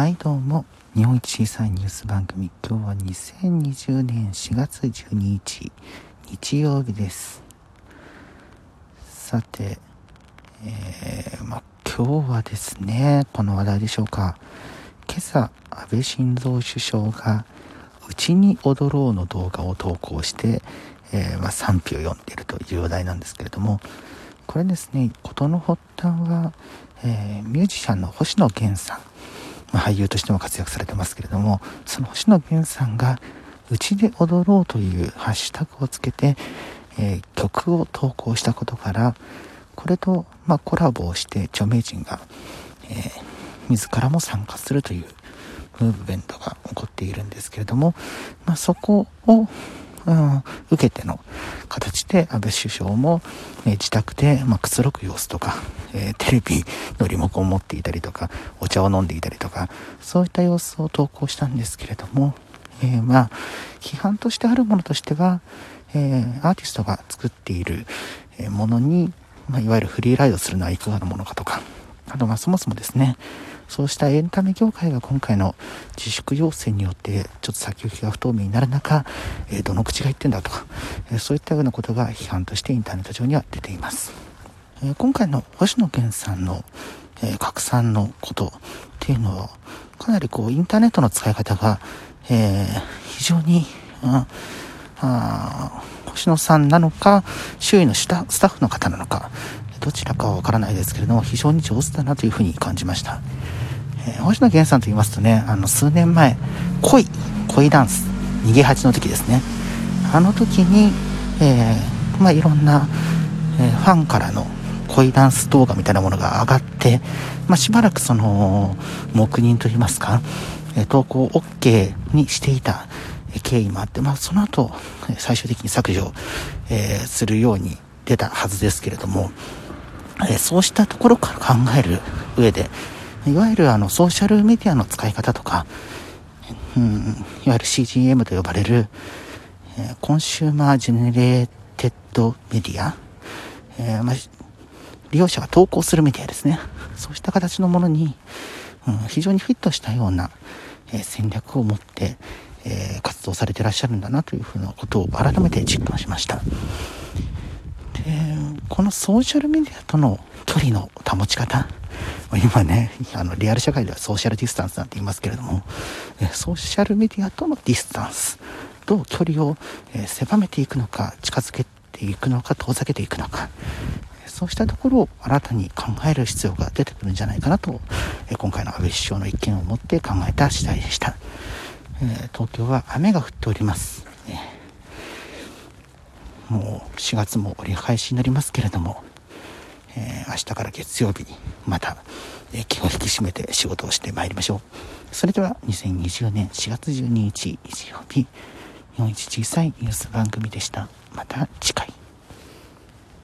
はいどうも。日本一小さいニュース番組。今日は2020年4月12日。日曜日です。さてえー、まあ今日はですねこの話題でしょうか。今朝安倍晋三首相がうちに踊ろうの動画を投稿して、えー、まあ、賛否を読んでいるという話題なんですけれども。これですね事の発端は、えー、ミュージシャンの星野源さん。まあ、俳優としても活躍されてますけれどもその星野源さんが「うちで踊ろう」というハッシュタグをつけて、えー、曲を投稿したことからこれと、まあ、コラボをして著名人が、えー、自らも参加するというムーブメントが起こっているんですけれども、まあ、そこを、受けての形で安倍首相も、え、自宅で、ま、くつろぐ様子とか、え、テレビのリモコンを持っていたりとかお茶を飲んでいたりとかそういった様子を投稿したんですけれども、え、まあ批判としてあるものとしては、えアーティストが作っているものに、ま、いわゆるフリーライドするのはいかがなものかとかあとまあそもそもですねそうしたエンタメ業界が今回の自粛要請によってちょっと先行きが不透明になる中、えどの口が言ってんだとか、えそういったようなことが批判としてインターネット上には出ています。え今回の星野源さんの、え拡散のことっていうのはかなりこうインターネットの使い方が、えー、非常に、ああ星野さんなのか周囲のスタッフの方なのかどちらかはわからないですけれども非常に上手だなというふうに感じました。えー、星野源さんと言いますとね、あの、数年前、恋、恋ダンス、逃げ恥の時ですね。あの時に、えー、まあ、いろんな、えー、ファンからの恋ダンス動画みたいなものが上がって、まあ、しばらくその、黙認と言いますか、え投稿 OK にしていた経緯もあって、まあ、その後、最終的に削除、えするように出たはずですけれども、えそうしたところから考える上で、いわゆるあのソーシャルメディアの使い方とか、うん、いわゆる CGM と呼ばれる、えー、 Consumer Generated Media、えー、ま、利用者が投稿するメディアですね。そうした形のものに、うん、非常にフィットしたような、えー、戦略を持って、え活動されてらっしゃるんだなというふうなことを改めて実感しました。で、このソーシャルメディアとの距離の保ち方、今ね、あの、リアル社会ではソーシャルディスタンスなんて言いますけれども、ソーシャルメディアとのディスタンス、どう距離を狭めていくのか、近づけていくのか、遠ざけていくのか、そうしたところを新たに考える必要が出てくるんじゃないかなと、今回の安倍首相の一件を持って考えた次第でした。東京は雨が降っております。もう4月も折り返しになりますけれども、えー、明日から月曜日にまた、えー、気を引き締めて仕事をしてまいりましょう。それでは2020年4月12日日曜日、日本一小さいニュース番組でした。また次回。